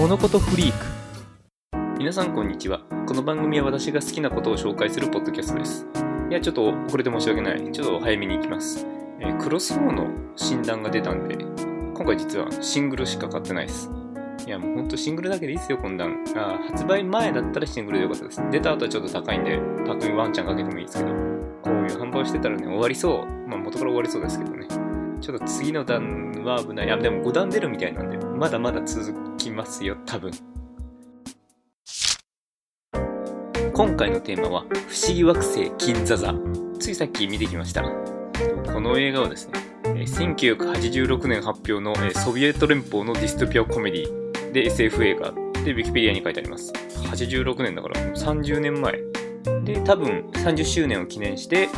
物事フリーク。皆さんこんにちは。この番組は私が好きなことを紹介するポッドキャストです。いやちょっとこれで申し訳ない。ちょっと早めに行きます、えークロス4の診断が出たんで今回実はシングルしか買ってないです。いやもうほんとシングルだけでいいっすよこんなん。あ発売前だったらシングルでよかったです。出た後はちょっと高いんでパクにワンチャンかけてもいいですけどこういう販売してたらね終わりそう。まあ元から終わりそうですけどね。ちょっと次の段は危ない。いや、でも5段出るみたいなんで、まだまだ続きますよ、多分。今回のテーマは、不思議惑星金座座。ついさっき見てきました。この映画はですね、1986年発表の、ソビエト連邦のディストピアコメディで SF 映画で Wikipedia に書いてあります。86年だから30年前。で、多分30周年を記念して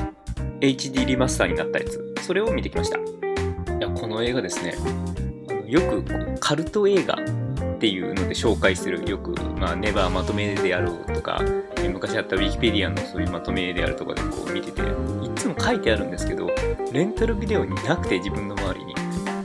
HD リマスターになったやつ。それを見てきました。やこの映画ですね。あのよくカルト映画っていうので紹介するよく、まあ、ネバーまとめであろうとか昔あったウィキペディアのそういうまとめであるとかでこう見てていつも書いてあるんですけどレンタルビデオになくて自分の周りに。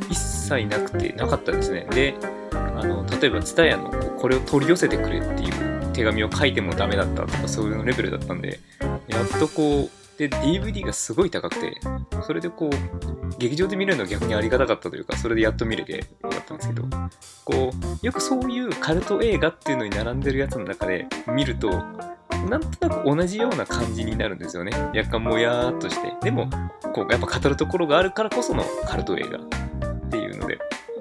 一切なくてなかったですね。であの例えば TSUTAYA のここれを取り寄せてくれっていう手紙を書いてもダメだったとかそういうレベルだったんでやっとこうで DVD がすごい高くてそれでこう劇場で見るのは逆にありがたかったというかそれでやっと見れてよかったんですけどこうよくそういうカルト映画っていうのに並んでるやつの中で見るとなんとなく同じような感じになるんですよね。若干もやーっとして。でもこうやっぱ語るところがあるからこそのカルト映画。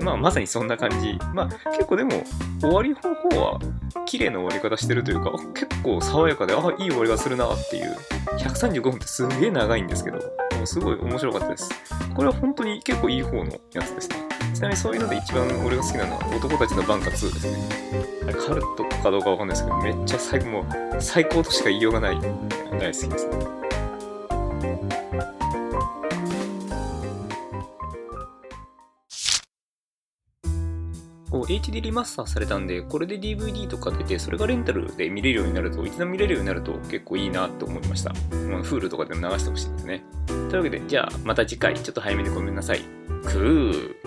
まあまさにそんな感じ。まあ結構でも終わり方法は綺麗な終わり方してるというか結構爽やかであいい終わりがするなっていう。135分ってすげえ長いんですけどもすごい面白かったです。これは本当に結構いい方のやつですね。ちなみにそういうので一番俺が好きなのは男たちのバンカ2ですね。あれカルトかどうかわかんないですけどめっちゃ最高もう最高としか言いようがない大好きですね。こう HD リマスターされたんで、これで DVD とか出て、それがレンタルで見れるようになると、一度見れるようになると結構いいなと思いました。まあ、Hulu とかでも流してほしいですね。というわけで、じゃあまた次回、ちょっと早めにごめんなさい。くー。